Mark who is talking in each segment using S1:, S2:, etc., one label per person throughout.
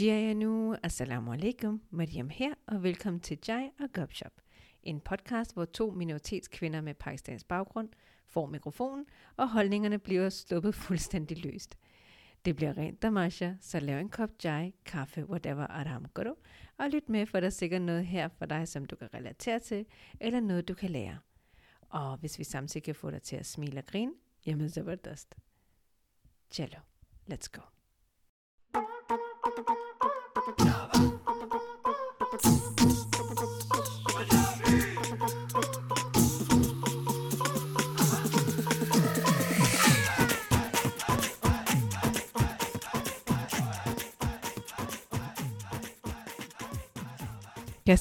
S1: Jayanu, assalamu alaikum, Mariam her, og velkommen til Jai og Gopshop, En podcast, hvor to minoritetskvinder med pakistansk baggrund får mikrofonen, og holdningerne bliver sluppet fuldstændig løst. Det bliver rent damasha, så lav en kop chai, kaffe, whatever aram karo, og lyt med, for der er sikkert noget her for dig, som du kan relatere til, eller noget, du kan lære. Og hvis vi samtidig kan få dig til at smile og grine, jamen zabardast. Chalo, let's go. कैसी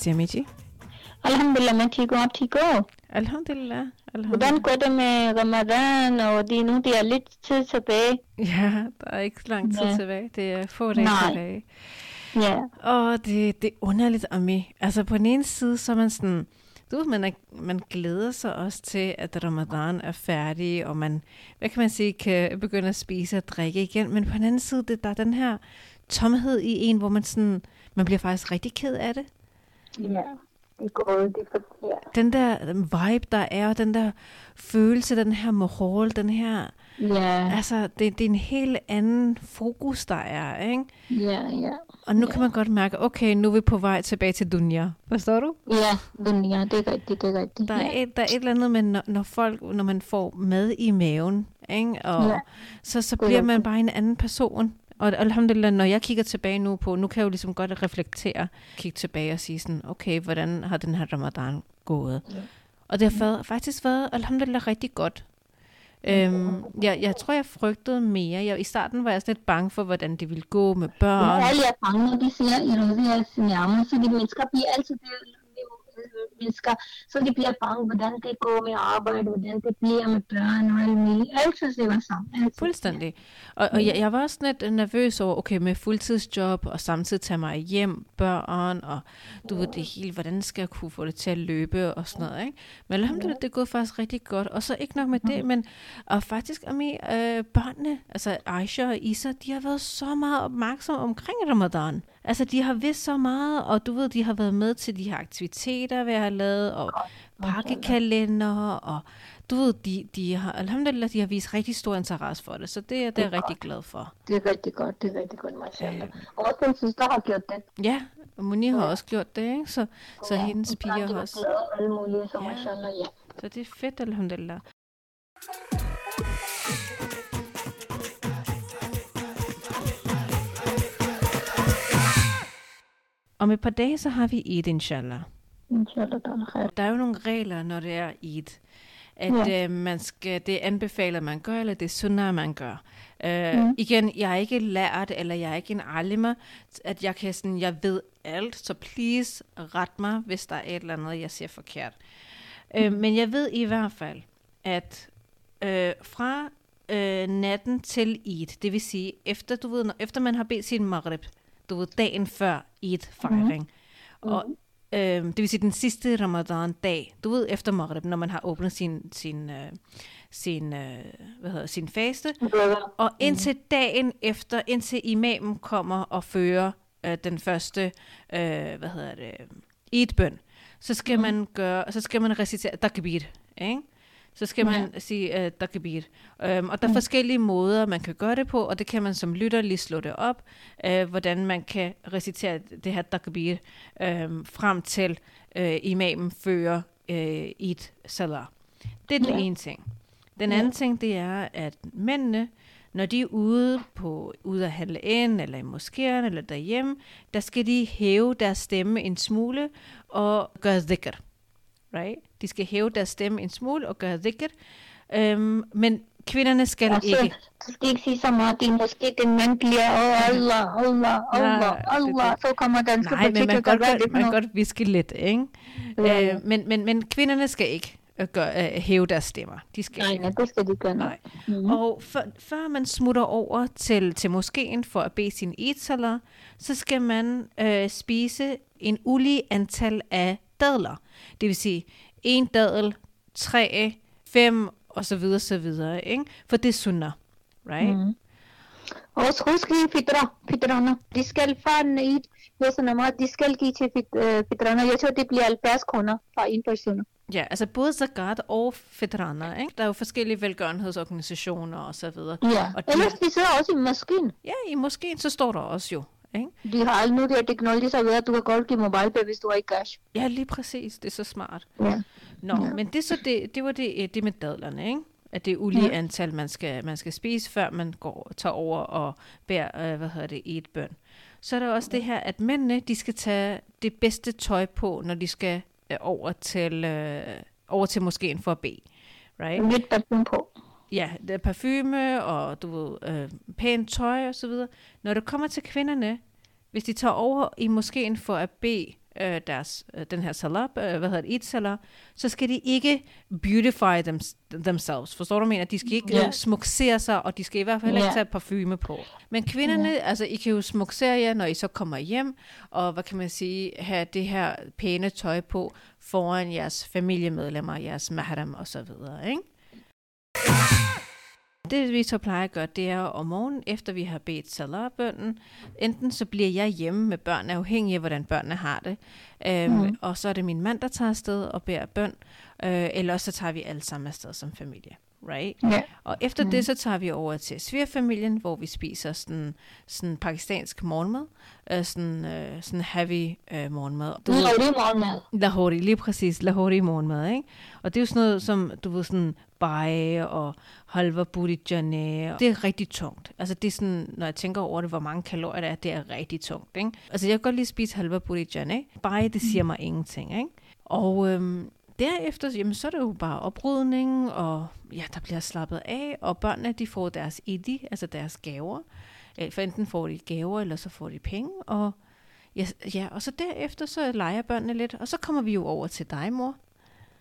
S1: हैं मीची
S2: अल्हम्दुलिल्लाह मैं ठीक हूँ आप ठीक हो अल्हम्दुलिल्लाह Budan kuitenkin Ramadan och din uti är lite sebe.
S1: Ja, det är inte
S2: långt
S1: sebe. Det
S2: är
S1: förrättare.
S2: Ja,
S1: Og det, det er underligt at med. Altså på den ene side, så er man sådan, du ved, man, er, man glæder sig også til, at ramadan er færdig, og man, hvad kan man sige, kan begynde at spise og drikke igen. Men på den anden side, det, der er den her tomhed i en, hvor man sådan, man bliver faktisk rigtig ked af det.
S2: ja. Det går det er forkert.
S1: Den der vibe, der er, og den der følelse, den her mohol, den her,
S2: Ja,
S1: altså, det, det er en helt anden fokus, der er, ikke?
S2: ja, ja.
S1: Og nu
S2: Ja.
S1: kan man godt mærke, okay, nu er vi på vej tilbage til Dunja. Forstår du?
S2: Ja, dunia, det er rigtigt, det er rigtigt.
S1: Der er,
S2: ja.
S1: et, der er et eller andet med, når, når folk, når man får mad i maven, ikke? Og
S2: Ja.
S1: så, så
S2: er
S1: bliver man bare en anden person. Og alhamdulillah, når jeg kigger tilbage nu på, nu kan jeg jo ligesom godt reflektere, kigge tilbage og sige sådan, okay, hvordan har den her ramadan gået?
S2: Ja.
S1: Og det har faktisk været, alhamdulillah, rigtig godt. Øhm, jeg, jeg tror, jeg frygtede mere. Jeg, I starten var jeg sådan lidt bange for, hvordan det ville gå med børn.
S2: Ja, alle er bange, når de siger, i Rosia Sinyama, så de mennesker bliver altid det, så de bliver bange, hvordan det går med arbejde, hvordan det bliver med børn og alt muligt. Altid det var sammen.
S1: Fuldstændig. Og, og jeg, jeg var også lidt nervøs over, okay, med fuldtidsjob, og samtidig tage mig hjem, børn, og du ved det hele, hvordan skal jeg kunne få det til at løbe, og sådan noget, ikke? Men alhamdulillah, det er gået faktisk rigtig godt. Og så ikke nok med det, men og faktisk, Ami, øh, børnene, altså Aisha og Isa, de har været så meget opmærksomme omkring Ramadan. Altså, de har vidst så meget, og du ved, de har været med til de her aktiviteter, vi har lavet, og pakkekalender, og du ved, de, de har, alhamdulillah, de har vist rigtig stor interesse for det, så det, er- det er jeg rigtig glad for.
S2: Det er rigtig godt, det er rigtig godt, mashallah. Og også din søster har gjort det.
S1: Ja, og Moni har også gjort det, ikke? Så, så
S2: Ja,
S1: hendes
S2: hun
S1: piger har også.
S2: alle mulige, så
S1: Ja.
S2: ja.
S1: Så det er fedt, alhamdulillah. Om et par dage, så har vi Eid, inshallah. Der er jo nogle regler, når det er Eid. At ja. øh, man skal, det anbefaler, man gør, eller det er sunnah, man gør. Øh, mm. Igen, jeg er ikke lært, eller jeg er ikke en alima, at jeg kan sådan, jeg ved alt, så please ret mig, hvis der er et eller andet, jeg siger forkert. Øh, men jeg ved i hvert fald, at øh, fra øh, natten til Eid, det vil sige, efter, du ved, når, efter man har bedt sin maghrib, du ved, dagen før Eid-fejring, mm. og øh, det vil sige den sidste ramadan-dag, du ved, efter maghrib, når man har åbnet sin, sin, øh, sin, øh, hvad hedder, sin faste,
S2: Brother.
S1: og indtil dagen efter, indtil imamen kommer og fører øh, den første, øh, hvad hedder det, Eid-bøn, så skal man gøre, så skal man recitere takbir, ikke? Så skal man
S2: Ja.
S1: sige uh, takbir. Um, og der er forskellige måder, man kan gøre det på, og det kan man som lytter lige slå det op, uh, hvordan man kan recitere det her takbir um, frem til uh, imamen fører uh, Eid salah. Det er den
S2: Ja.
S1: ene ting. Den
S2: Ja.
S1: anden ting, det er, at mændene, når de er ude, på, ude at handle ind, eller i moskéerne, eller derhjemme, der skal de hæve deres stemme en smule og gøre dhikr. Right? De skal hæve deres stemme en smule og gøre dhikr. Um, men kvinderne skal
S2: Altså,
S1: ikke.
S2: du skal ikke sige så meget, det er måske den mand bliver, åh, Allah, Allah, Allah,
S1: Nej,
S2: Allah,
S1: det-
S2: så kommer danske
S1: Nej, men man kan godt,
S2: for
S1: man godt viske lidt, ikke?
S2: Ja.
S1: Øh, men, men, men kvinderne skal ikke øh, gøre, øh, hæve deres stemmer. De skal
S2: Nej, nej, det skal de gøre.
S1: Nej.
S2: Nej.
S1: Mm. Og før, før man smutter over til, til moskeen for at bede sin eidsalah, så skal man øh, spise en ulig antal af dadler. Det vil sige en dadel, tre, fem og så videre, så videre, ikke? For det er sunnah, right? Mm.
S2: Mm. også husk i fitra, fitrana. De skal fra Eid, hos namaz, de skal give til fit, fitrana. Jeg tror, det bliver 70 kroner fra en person.
S1: Ja, altså både Zakat og Fedrana, ikke? Der er jo forskellige velgørenhedsorganisationer og så videre.
S2: Ja,
S1: og de,
S2: ellers de sidder også i moskeen.
S1: ja, i moskeen, så står der også jo. Ikke?
S2: De har alle nu de her teknologi, så ved at du kan godt give MobilePay, hvis du har ikke cash.
S1: Ja, lige præcis. Det er så smart.
S2: Ja.
S1: Nå,
S2: Ja.
S1: men det, så det, det var det, det med dadlerne, ikke? At det er ulige
S2: Ja.
S1: antal, man skal, man skal spise, før man går, tager over og bærer, øh, hvad hedder det, et bøn. Så er der også det her, at mændene, de skal tage det bedste tøj på, når de skal øh, over til, øh, over til moskeen for at bede. Right?
S2: Lidt parfum på.
S1: Ja, det er parfume og du ved, øh, pænt tøj og så videre. Når det kommer til kvinderne, hvis de tager over i moskeen for at bede øh, deres, øh, den her salat, øh, hvad hedder det, Eid salat, så skal de ikke beautify them, themselves. Forstår du, mener? De skal ikke yeah. smuksere sig, og de skal i hvert fald yeah. ikke tage parfume på. Men kvinderne, yeah. altså I kan jo smuksere jer, når I så kommer hjem, og hvad kan man sige, have det her pæne tøj på foran jeres familiemedlemmer, jeres mahram og så videre, ikke? Det vi så plejer at gøre, det er om morgenen, efter vi har bedt salarbønnen, enten så bliver jeg hjemme med børn, afhængig af hvordan børnene har det, øhm, mm. og så er det min mand, der tager afsted og beder bøn, øh, eller også så tager vi alle sammen afsted som familie. Right?
S2: Ja.
S1: Og efter mm. det, så tager vi over til svigerfamilien, hvor vi spiser sådan, sådan pakistansk morgenmad, øh, sådan, øh, sådan heavy øh, morgenmad.
S2: Du det morgenmad.
S1: Lahori, lige præcis. Lahori morgenmad, ikke? Og det er jo sådan noget som, du ved, sådan baje og halva burijane. Det er rigtig tungt. Altså det er sådan, når jeg tænker over det, hvor mange kalorier der er, det er rigtig tungt, ikke? Altså jeg kan godt lide at spise halva burijane. Baje, det siger mig ingenting, ikke? Og øhm, derefter, jamen, så er det jo bare oprydning, og ja, der bliver slappet af, og børnene, de får deres idi, altså deres gaver. Øh, For enten får de gaver, eller så får de penge, og Ja, ja, og så derefter så leger børnene lidt, og så kommer vi jo over til dig, mor.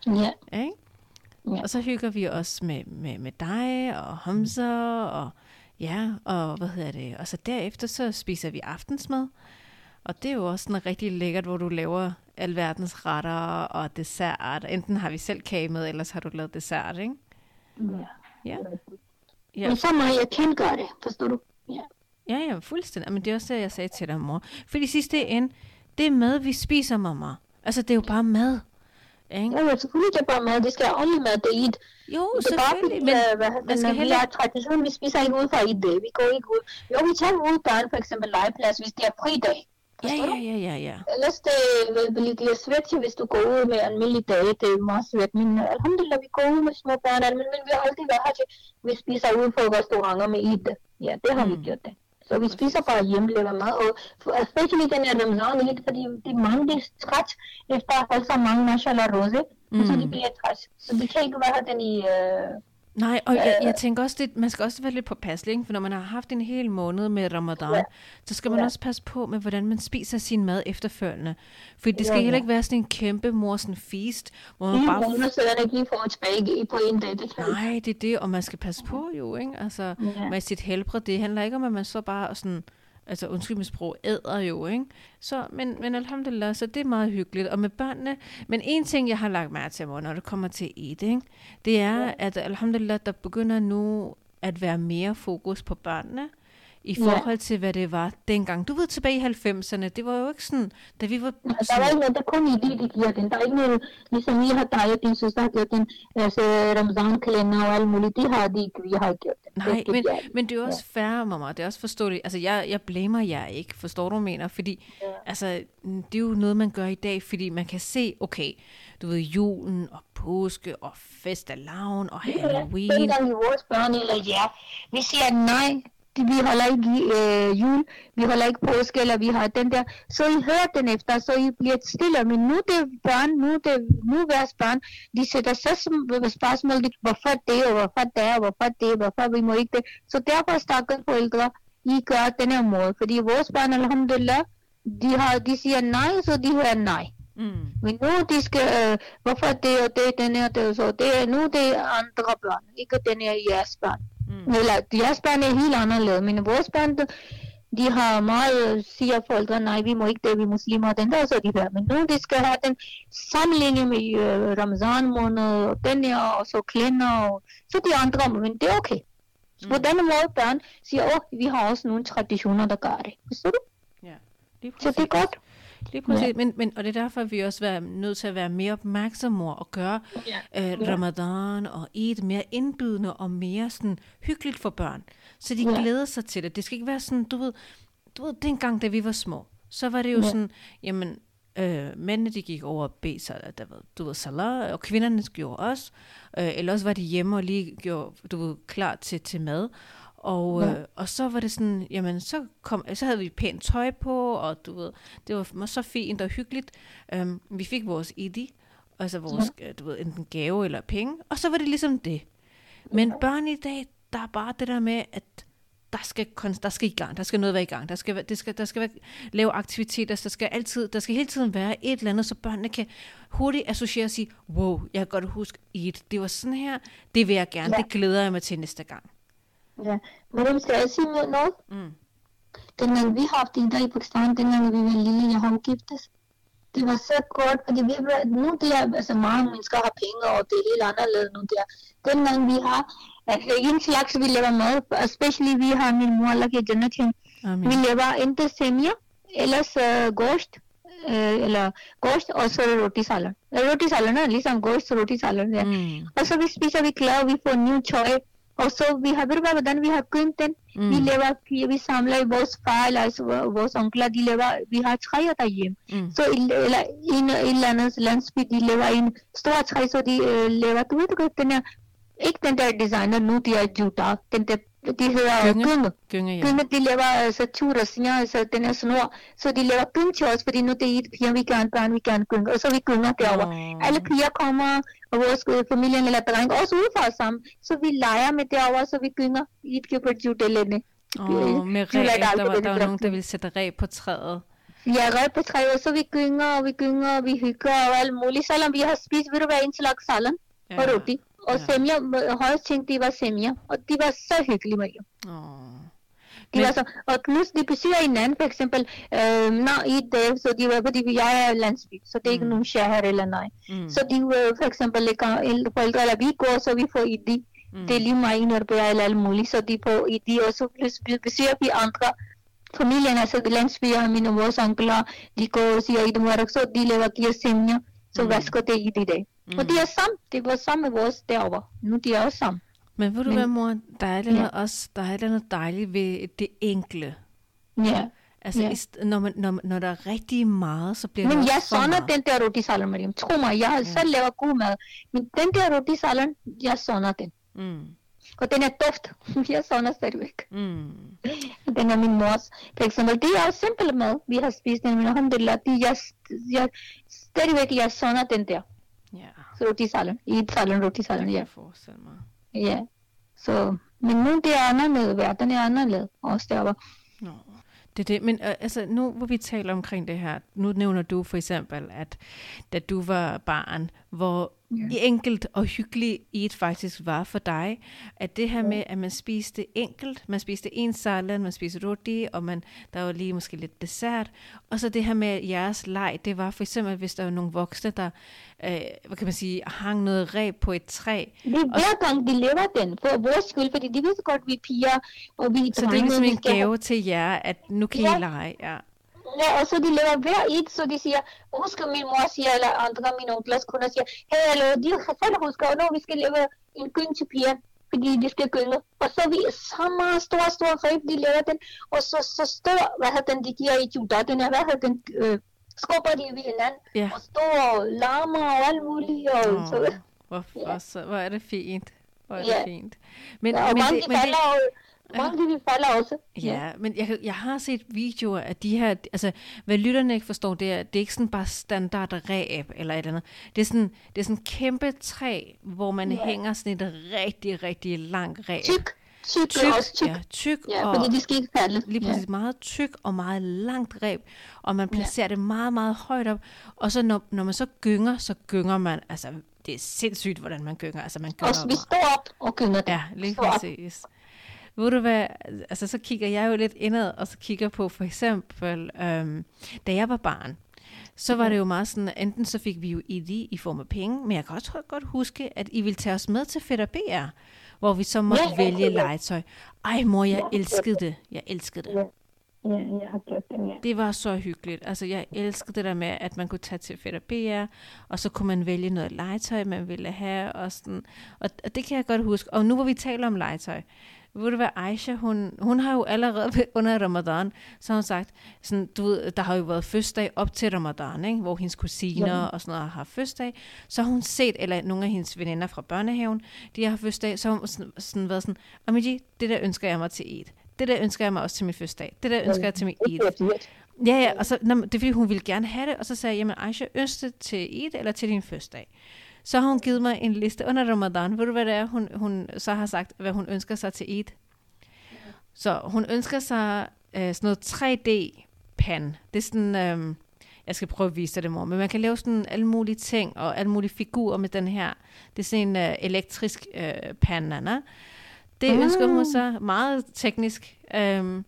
S2: Ja.
S1: Ikke?
S2: Ja.
S1: Og så hygger vi os med, med, med dig og Hamza, og ja, og hvad hedder det, og så derefter så spiser vi aftensmad. Og det er jo også sådan rigtig lækkert, hvor du laver alverdens retter og dessert. Enten har vi selv kage med, ellers har du lavet dessert, ikke?
S2: Ja.
S1: Ja,
S2: Ja. Men så må jeg kan gøre det, forstår du? Ja.
S1: ja, ja fuldstændig. Men det er også det, jeg sagde til dig, mor. For i sidste ende, det er mad, vi spiser, mamma. Altså, det er jo bare mad. Ikke?
S2: Ja, men selvfølgelig det er bare mad. Det skal ordentlig mad, det er Eid.
S1: Jo,
S2: Det er bare
S1: selvfølgelig. Men,
S2: øh, hvad,
S1: man skal
S2: vi
S1: heller
S2: har tradition, vi spiser ikke ud fra Eid. Vi går ikke ud. Jo, vi tager ud børn, for eksempel legeplads, hvis det er fridag.
S1: Ja, ja, ja, ja, ja.
S2: Ellers det det er svært, hvis du går ud med almindelige dage. Det er meget svært. Men øh, alhamdulillah, vi går ud med små børn. Men, men vi har aldrig været her til, vi spiser ud på restauranter med Eid. Ja, det har mm. vi gjort det. Så vi spiser bare hjemmelavet mad, og for- especially den her Ramzan Eid, fordi det er mange, de er træt efter at holde så mange mashallah rose, mm. så de bliver træt. Så de kan ikke være den i... Øh,
S1: Nej, og jeg,
S2: Øh.
S1: jeg tænker også, det, man skal også være lidt påpasselig, ikke? for når man har haft en hel måned med ramadan,
S2: Ja.
S1: så skal man
S2: Ja.
S1: også passe på med, hvordan man spiser sin mad efterfølgende. For det skal
S2: Ja,
S1: heller
S2: ja.
S1: ikke være sådan en kæmpe morsen feast, hvor man
S2: Fire
S1: bare...
S2: måneder, så er ikke lige for tilbage på en dag. Det
S1: Nej, det er det, og man skal passe på jo, ikke? Altså,
S2: Ja.
S1: med sit helbred, det handler ikke om, at man så bare sådan, altså undskyld mit sprog, æder jo, ikke? Så, men, men alhamdulillah, så det er meget hyggeligt. Og med børnene, men en ting, jeg har lagt mærke til, mor, når det kommer til Eid, ikke? det er, at alhamdulillah, der begynder nu at være mere fokus på børnene, i
S2: Ja.
S1: forhold til, hvad det var dengang. Du ved, tilbage i 90'erne, det var jo ikke sådan, da vi var
S2: Der var ikke noget, der kun i det, de giver den. Der er ikke noget, ligesom I har taget din søster har gjort den, altså Ramzan kalender og alt muligt, det har de ikke, vi har gjort den.
S1: Nej,
S2: det, det,
S1: men,
S2: ja.
S1: men det er også fair, mamma. Det er også forståeligt. Altså, jeg, jeg blamer jer ikke. Forstår du, mener? Fordi,
S2: Ja.
S1: altså, det er jo noget, man gør i dag, fordi man kan se, okay, du ved, julen og påske og fest af lavn og Halloween.
S2: Dengang i vores børn, eller ja, vi siger nej, det- vi holder ikke øh, jul, vi holder ikke påske, eller vi har den der, så I hører den efter, så I bliver stille, men nu det børn, nu det nu deres børn, de sætter så spørgsmål, de- hvorfor det, og hvorfor det, og hvorfor det, hvorfor vi må ikke det, så derfor stakkels forældre, I gør den her måde, fordi vores børn, alhamdulillah, de, har, de siger nej, så de hører nej.
S1: Mm.
S2: Men nu de skal, øh, hvorfor det og det, den her, det og så, det nu det er andre børn, ikke den her jeres børn.
S1: Mm.
S2: Eller jeres børn er helt anderledes, men vores børn, de- har meget, siger forældre, nej, vi må ikke det, vi er muslimer, den der, så de hører. Men nu de skal have den sammenligning med øh, Ramazan måned, og den her, og så klænder, og så de andre, men det er okay. Så på denne måde børn siger, åh, vi har også nogle traditioner, der gør det. Forstår du?
S1: Ja, lige
S2: Så det er godt.
S1: Lige præcis, ja. men, men, og det er derfor, vi også er nødt til at være mere opmærksomme og gøre
S2: Ja.
S1: øh, ramadan og Eid mere indbydende og mere sådan hyggeligt for børn. Så de
S2: Ja.
S1: glæder sig til det. Det skal ikke være sådan, du ved, du ved dengang, da vi var små, så var det jo
S2: Ja.
S1: sådan, jamen, øh, mændene de gik over og bed sig, der var, du ved, salat, og kvinderne gjorde også. Øh, eller også var de hjemme og lige gjorde, du ved, klar til, til mad. Og,
S2: Ja.
S1: øh, og så var det sådan, jamen så, kom, så havde vi pænt tøj på, og du ved, det var så fint og hyggeligt. Um, vi fik vores ID, altså vores, ja. du ved, enten gave eller penge, og så var det ligesom det. Men børn i dag, der er bare det der med, at der skal, der skal i gang, der skal noget være i gang, der skal, det skal, der skal være, lave aktiviteter, der skal altid, der skal hele tiden være et eller andet, så børnene kan hurtigt associere og sige, wow, jeg kan godt huske et, det var sådan her, det vil jeg gerne,
S2: Ja.
S1: det glæder jeg mig til næste gang.
S2: Jeg sige noget? noget?
S1: Mm.
S2: Dengang vi har haft Ida i Pakistan, dengang vi var lille, jeg har jo giftes. Det var så godt, fordi vi nu det er, altså mange mennesker har penge, og det er helt anderledes nu der. Dengang vi har, altså en slags vi laver mad, especially vi har min mor i denne ting.
S1: Amen.
S2: Vi laver enten semia, ellers uh, gost, uh, eller gost, og så roti salat. Roti salat, na, ligesom gost, roti salat. Ja.
S1: Mm.
S2: Og så vi spiser vi klar, vi får new tøj. Og så vi har, ved du hvad, hvordan vi har kønt den?
S1: Mm.
S2: Vi laver, vi samler i vores far, eller altså vores onkler, de laver, vi har træer derhjemme.
S1: Mm.
S2: Så i, eller en, et eller andet landsby, de laver en stor træ, så de øh, laver, du ved du godt, den her, ikke den der designer nu, de er juta, den der, de hedder
S1: Gynge.
S2: gynge.
S1: Gynge, ja.
S2: Gynge, de laver altså to rasinger, altså den her snor, så de laver gynge til os, fordi nu det er et piger, vi gerne børn, vi gerne gynge, og så vi gynger derovre.
S1: Åh.
S2: Alle piger kommer, og vores familien eller dreng, også udefra sammen, så vi leger med derovre, så vi gynger i et køber judelene.
S1: Åh, med
S2: Juledag,
S1: ræb, der var, der var nogen, der ville sætte ræb på træet.
S2: Ja, red på træet, så vi gynger, og vi gynger, og vi hygger og alt muligt. Selvom vi har spist, ved du hvad, en salat
S1: Ja.
S2: og roti. Og
S1: Ja.
S2: semia, højst ting, de var semia. Og de var så hyggelige, Maria.
S1: Åh.
S2: De
S1: Men-
S2: var så, og plus de besøger hinanden, for eksempel, øh, når i dag, så de var, fordi jeg er landsby, så det er ikke
S1: Mm.
S2: nogen share eller nej.
S1: Mm.
S2: Så de, øh, for eksempel, forældre, eller vi går, så vi får idi.
S1: Mm.
S2: Det er lige mig, når det er alt muligt, så de får idi, og så besøger vi andre familien, altså landsbyer, mine vores onkler, de går og siger i det så de laver giver semia, så
S1: Mm.
S2: vasker det i det dag.
S1: Mm.
S2: Og de er sammen, det var sammen med vores derovre. Nu de er også sammen.
S1: Men ved du
S2: Men-
S1: hvad, mor? Der er et eller andet,
S2: Ja.
S1: også, der er et eller andet dejligt ved det enkle.
S2: Ja.
S1: Altså,
S2: Ja.
S1: i st- når, man, når, når der er rigtig meget, så bliver
S2: Men
S1: det
S2: jeg
S1: også for
S2: savner den der roti salat, Mariam. Tro mig, jeg har selv lavet god mad. Men den der roti salat, jeg savner den.
S1: Mm.
S2: Og den er duft. Jeg savner stadigvæk.
S1: Mm.
S2: Den er min mors. For eksempel, det er simpel mad. Vi har spist den, men alhamdulillah, det jeg, jeg, stadigvæk, jeg savner den der.
S1: Ja,
S2: Så roti salat. I salat, roti
S1: kan
S2: ja. Ja. Så, men nu det er anderledes. Verden er anderledes. Også derovre.
S1: Nå. Det er det, men øh, altså nu hvor vi taler omkring det her, nu nævner du for eksempel, at da du var barn, hvor
S2: Ja.
S1: enkelt og hyggeligt et faktisk var for dig, at det her med, at man spiste enkelt, man spiste en salad, man spiste roti, og man, der var lige måske lidt dessert, og så det her med jeres leg, det var for eksempel, hvis der var nogle voksne, der, øh, hvad kan man sige, hang noget ræb på et træ,
S2: Det er hver gang, de lever den. For vores skyld, fordi de ved godt, vi er piger, og vi er
S1: så det er ligesom en gave til jer, at nu kan
S2: Ja.
S1: I lege, ja.
S2: Ja, og så de laver hver et, så de siger, husker min mor siger, eller andre mine onklers kunder siger, hey, hallo, de selv husker, nu vi skal lave en gyng til piger, fordi de skal gynge. Og så vi så meget stor, stor rib, de laver den, og så, så stor, hvad hedder den, de giver i juda, den er, hvad hedder den, øh, skubber de ved hinanden,
S1: Ja.
S2: og står larmer og alt muligt, og
S1: Åh,
S2: så,
S1: hvor,
S2: Ja.
S1: hvor, så, hvor er det fint. Hvor er
S2: Ja.
S1: det fint. Men,
S2: ja, og
S1: men,
S2: mange
S1: det,
S2: de
S1: men det,
S2: falder, og de falder også.
S1: ja, men jeg, jeg har set videoer af de her, altså hvad lytterne ikke forstår, det er, det er ikke sådan bare standard ræb eller et eller andet. Det er sådan, det er sådan kæmpe træ, hvor man
S2: Ja.
S1: hænger sådan et rigtig, rigtig langt ræb.
S2: Tyk, tyk,
S1: tyk,
S2: også tyk.
S1: ja, tyk
S2: Ja,
S1: og
S2: fordi de skal ikke falde.
S1: lige præcis meget tyk og meget langt ræb, og man placerer det meget, meget højt op, og så når, når man så gynger, så gynger man, altså det er sindssygt, hvordan man gynger, altså man
S2: Ja.
S1: gynger
S2: Og vi står op og gynger den.
S1: Ja, lige
S2: Står op.
S1: Ved du hvad, altså så kigger jeg jo lidt indad, og så kigger på for eksempel, øhm, da jeg var barn, så var det jo meget sådan, enten så fik vi jo ID i form af penge, men jeg kan også godt huske, at I ville tage os med til Fætter BR, hvor vi så måtte
S2: Ja,
S1: vælge legetøj. Ej mor, jeg elskede det. Jeg elskede det.
S2: Ja. Jeg har gjort det, ja.
S1: Det var så hyggeligt. Altså, jeg elskede det der med, at man kunne tage til Fætter BR, og så kunne man vælge noget legetøj, man ville have. Og, sådan. Og, og det kan jeg godt huske. Og nu hvor vi taler om legetøj, ved du hvad, Aisha, hun, hun har jo allerede under Ramadan, så har hun sagt, sådan, du ved, der har jo været fødselsdag op til Ramadan, ikke? hvor hendes kusiner
S2: Ja.
S1: og sådan noget har fødselsdag. Så har hun set, eller nogle af hendes veninder fra børnehaven, de har fødselsdag, så har hun sådan, sådan været sådan, Amiji, det der ønsker jeg mig til Eid. Det der ønsker jeg mig også til min fødselsdag. Det der ønsker jeg til min Eid. Ja, ja, og så, nå, det er fordi, hun ville gerne have det, og så sagde jeg, jamen Aisha, ønsker det til Eid eller til din fødselsdag? Så har hun givet mig en liste under Ramadan. Ved du, hvad det er, hun, hun så har sagt, hvad hun ønsker sig til Eid? Så hun ønsker sig øh, sådan noget 3D-pan. Det er sådan, øh, jeg skal prøve at vise dig det, mor, men man kan lave sådan alle mulige ting, og alle mulige figurer med den her. Det er sådan en øh, elektrisk øh, pan, Anna. Det ønsker hun sig meget teknisk. Øh,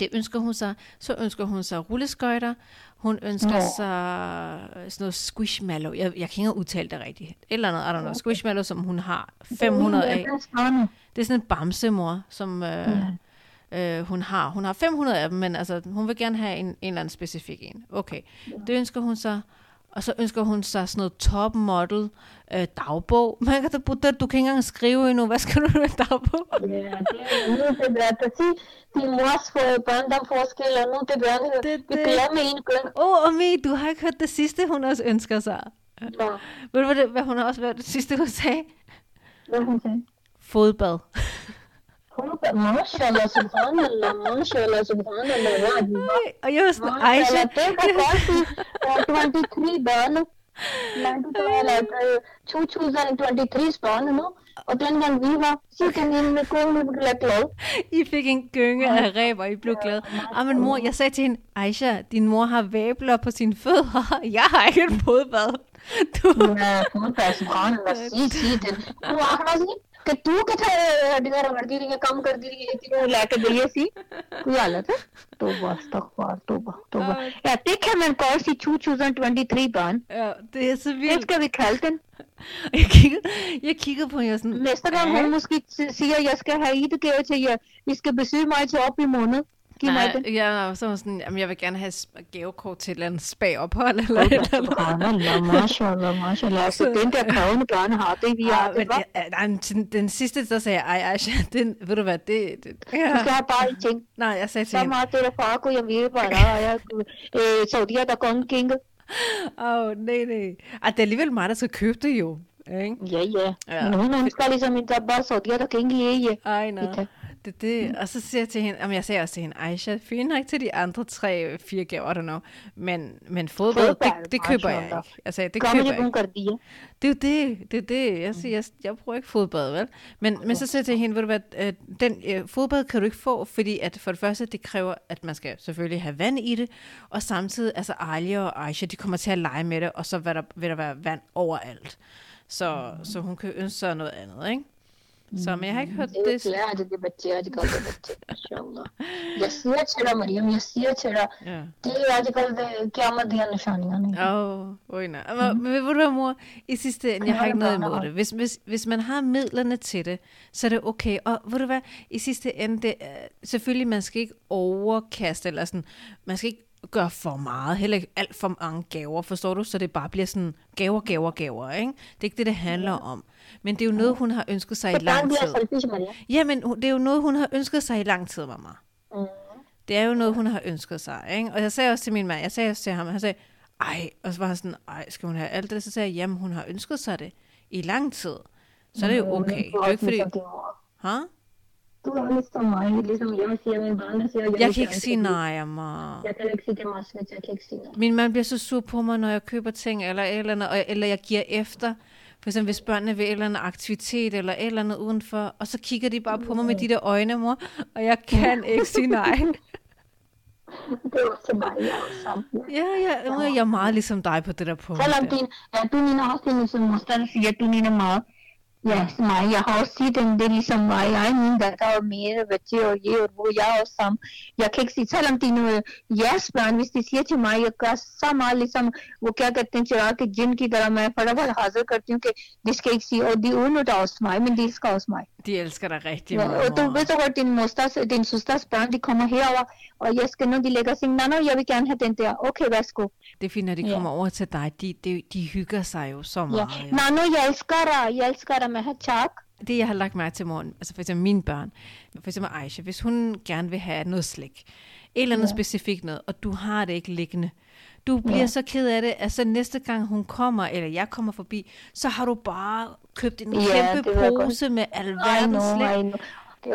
S1: det ønsker hun sig. Så ønsker hun sig rulleskøjter. Hun ønsker
S2: Nå.
S1: sig sådan noget squishmallow. Jeg, jeg kan ikke udtale det rigtigt. Et eller andet, I don't know. Squishmallow, som hun har 500 af.
S2: Det er
S1: sådan en bamsemor, som øh, øh, hun har. Hun har 500 af dem, men altså, hun vil gerne have en, en eller anden specifik en. Okay, det ønsker hun sig. Og så ønsker hun sig sådan noget top model øh, dagbog. Man kan da du kan ikke engang skrive endnu. Hvad skal du med dagbog?
S2: Ja, det er det. Så sig, din mors for børn, der forskel, og nu det børn,
S1: Det-
S2: vi
S1: det-
S2: glemmer en gang.
S1: Åh, oh, Omi, du har ikke hørt det sidste, hun også ønsker sig.
S2: Nå,
S1: Ved du, hvad, det, hvad hun har også været det sidste, hun sagde?
S2: hvad hun sagde?
S1: Fodbad
S2: mashallah, subhanallah, mashallah, subhanallah, wah,
S1: Og jeg var sådan, Aisha.
S2: Det var godt 23 børn. 2023 spawn, no? Og den dengang vi var, så kan I med gynge, vi glad.
S1: I fik en eh, gynge af ræb, og I blev glad. Ah, men mor, jeg sagde til hende, Aisha, din mor har væbler på sine fødder. Jeg har ikke et fodbad. Du...
S2: Ja, fodbad, subhanallah, sig, sig det. Du har også कि तू किथे हड्डियां रगड़दी रही है काम करदी रही है तेरे लेके गई सी कोई हालत है तौबा अस्तगफार तौबा तौबा ja det kan man godt sige 2023 børn
S1: ja, det er så
S2: det
S1: vildt.
S2: skal vi kalde den
S1: Jeg kiggede, jeg kiggede på hende og sådan,
S2: næste gang hun måske s- siger at jeg skal Giv mig
S1: det. Ja, så sådan, jamen, jeg vil gerne have gavekort til et eller andet spagophold. Eller, eller, eller.
S2: Ah, mashallah, mashallah. Så den der krævende børn har det, vi har.
S1: Ah,
S2: ja,
S1: men, ja, den, den sidste, så sagde jeg, ej, Aisha, den, ved du hvad, det... det ja.
S2: Du skal have bare en ting.
S1: Nej, jeg sagde til. Så
S2: meget det der far, kunne jeg vide, bare der, og jeg, øh, så de her, der kun kinket.
S1: Åh, oh, nej, nej. Ah, det er alligevel mig, der skal købe det jo. Ikke?
S2: Ja, ja.
S1: ja.
S2: Men hun ønsker ligesom en, der bare så de her, der kan ikke i.
S1: Ej, nej. Det, det. Og så siger jeg til hende, jamen jeg sagde også til hende, Aisha, fint nok til de andre tre, fire gaver, I don't know. Men, men fodbold,
S2: Fodbold,
S1: det, det køber jeg ikke. Jeg sagde, det køber jeg ikke.
S2: det,
S1: er jo det, det er det. Jeg, siger, jeg, jeg bruger ikke fodbad, vel? Men, men så siger jeg til hende, ved du hvad, øh, den øh, fodbad kan du ikke få, fordi at for det første, det kræver, at man skal selvfølgelig have vand i det, og samtidig, altså Alia og Aisha, de kommer til at lege med det, og så vil der, vil der være vand overalt. Så, så hun kan ønske sig noget andet, ikke? Som jeg har ikke hørt
S2: det.
S1: Det
S2: lærer det, det debatterer, det godt debatterer, Jeg siger til dig, Mariam, jeg siger til dig, det er det godt, det mig de her nishaninger.
S1: Åh, oh, oj, nej. Mm. Men ved du hvad, mor, i sidste ende, jeg har ikke noget imod det. Hvis, hvis, hvis man har midlerne til det, så er det okay. Og ved du hvad, i sidste ende, det, selvfølgelig, man skal ikke overkaste, eller sådan, man skal ikke gøre for meget, heller ikke alt for mange gaver, forstår du? Så det bare bliver sådan gaver, gaver, gaver, ikke? Det er ikke det, det handler om. Men det er jo noget, hun har ønsket sig i lang tid. Jamen, hun- det er jo noget, hun har ønsket sig i lang tid, mamma.
S2: Mm.
S1: Det er jo noget, hun har ønsket sig, ikke? Og jeg sagde også til min mand, jeg sagde også til ham, han sagde, ej, og så var han sådan, ej, skal hun have alt det? Så sagde jeg, jamen, hun har ønsket sig det i lang tid. Så er det jo okay. Det er jo ikke fordi, ha?
S2: Du er ligesom mig ligesom jeg siger min barn siger
S1: Jeg
S2: vil
S1: kan ikke sige nej,
S2: jeg kan ikke sige det meget svært jeg kan ikke sige nej
S1: Min mand bliver så sur på mig, når jeg køber ting, eller, eller, andet, eller jeg giver efter. For eksempel, hvis børnene vil et eller andet aktivitet, eller et eller andet udenfor, og så kigger de bare på mig med de der øjne, mor, og jeg kan ikke sige nej.
S2: det er også mig jeg er sammen
S1: Ja, ja, jeg er meget ligesom dig på det der punkt.
S2: selvom din ja, du ligner også din som der siger du ligner meget yes my house seat and there is some why i mean that और मेरे बच्चे और ये और वो या और some या क्या किसी सालम तीनों yes plan with this ये चमाई का some all some वो क्या कहते हैं चुरा के जिन की तरह मैं फटाफट हाजिर करती हूँ कि जिसके एक सी और दी उन उठाउस माई मीन दिस का उस
S1: माई die elskara rechti
S2: ja,
S1: und
S2: wir sogar den mustas den sustas plan die kommen her aber og jeg skal nu de lægger sig nej nej jeg vil gerne have den der okay værsgo
S1: det finder de kommer ja. over til dig de, de, de hygger sig jo så meget ja.
S2: nej nej jeg elsker dig jeg elsker dig med at tak.
S1: Det, jeg har lagt mærke til morgen, altså for eksempel mine børn, for eksempel Aisha, hvis hun gerne vil have noget slik, et eller andet
S2: Ja.
S1: specifikt noget, og du har det ikke liggende, du bliver
S2: Ja.
S1: så ked af det, at så næste gang hun kommer, eller jeg kommer forbi, så har du bare købt en
S2: Ja,
S1: kæmpe pose med alverdens slik.
S2: Er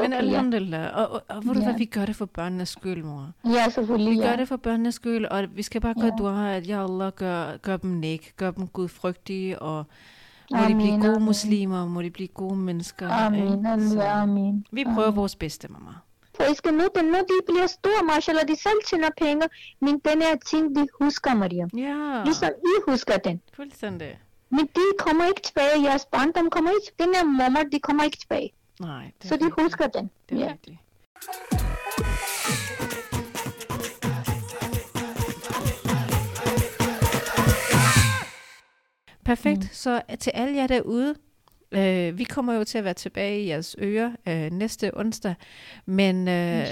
S1: Men
S2: okay, ja.
S1: alhamdulillah, og, og, og ved du
S2: Ja.
S1: hvad, vi gør det for børnenes skyld, mor.
S2: Ja, selvfølgelig,
S1: Vi
S2: ja.
S1: gør det for børnenes skyld, og vi skal bare gøre
S2: Ja.
S1: dua, at ja Allah gør, gør dem næk, gør dem gudfrygtige, og må de
S2: Amen,
S1: blive gode
S2: amen.
S1: muslimer, må de blive gode mennesker.
S2: Amen? Allah, amen.
S1: vi prøver vores bedste, mamma.
S2: For I skal nu, den, når de bliver store, mashallah, de selv tjener penge, men den her ting, de husker, Mariam.
S1: Ja,
S2: Ligesom I husker den.
S1: fuldstændig.
S2: Men de kommer ikke tilbage, jeres barndom kommer ikke, den her mommer, de kommer ikke tilbage.
S1: Nej, det
S2: Så de
S1: rigtigt.
S2: husker den.
S1: Det er
S2: Ja.
S1: rigtigt. Perfekt. Mm. Så til alle jer derude, øh, vi kommer jo til at være tilbage i jeres ører øh, næste onsdag, men øh,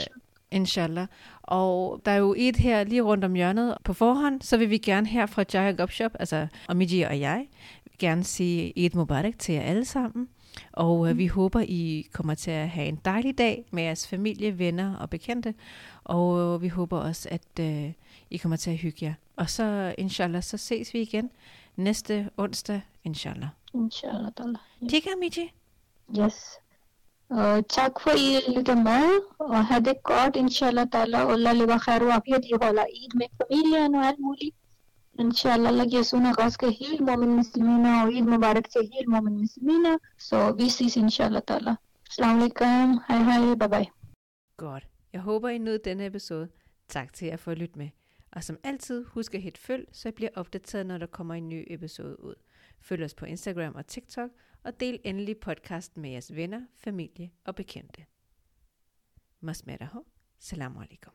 S1: inshallah. Og der er jo et her lige rundt om hjørnet på forhånd, så vil vi gerne her fra Jaya Gop Shop, altså Omiji og jeg, gerne sige Eid Mubarak til jer alle sammen. Og øh, vi håber, I kommer til at have en dejlig dag med jeres familie, venner og bekendte. Og øh, vi håber også, at øh, I kommer til at hygge jer. Og så, inshallah, så ses vi igen næste onsdag, inshallah.
S2: Inshallah, ta'ala. Ja.
S1: ठीक है Miji?
S2: Yes. Og tak for I lytter med, og have det godt, inshallah ta'ala, og Allah lever khair og afiyat, I holder Eid med familien og alt muligt. Inshallah, Allah giver sunna raske hele mu'min muslimina, og Eid mubarak til hele mu'min muslimina. Så vi ses inshallah ta'ala. Assalamu alaikum, hej hej, bye bye.
S1: Godt. Jeg håber, I nød denne episode. Tak til jer for at lytte med. Og som altid, husk at hit følg, så I bliver opdateret, når der kommer en ny episode ud. Følg os på Instagram og TikTok, og del endelig podcasten med jeres venner, familie og bekendte. Masmeraho. Salam alaikum.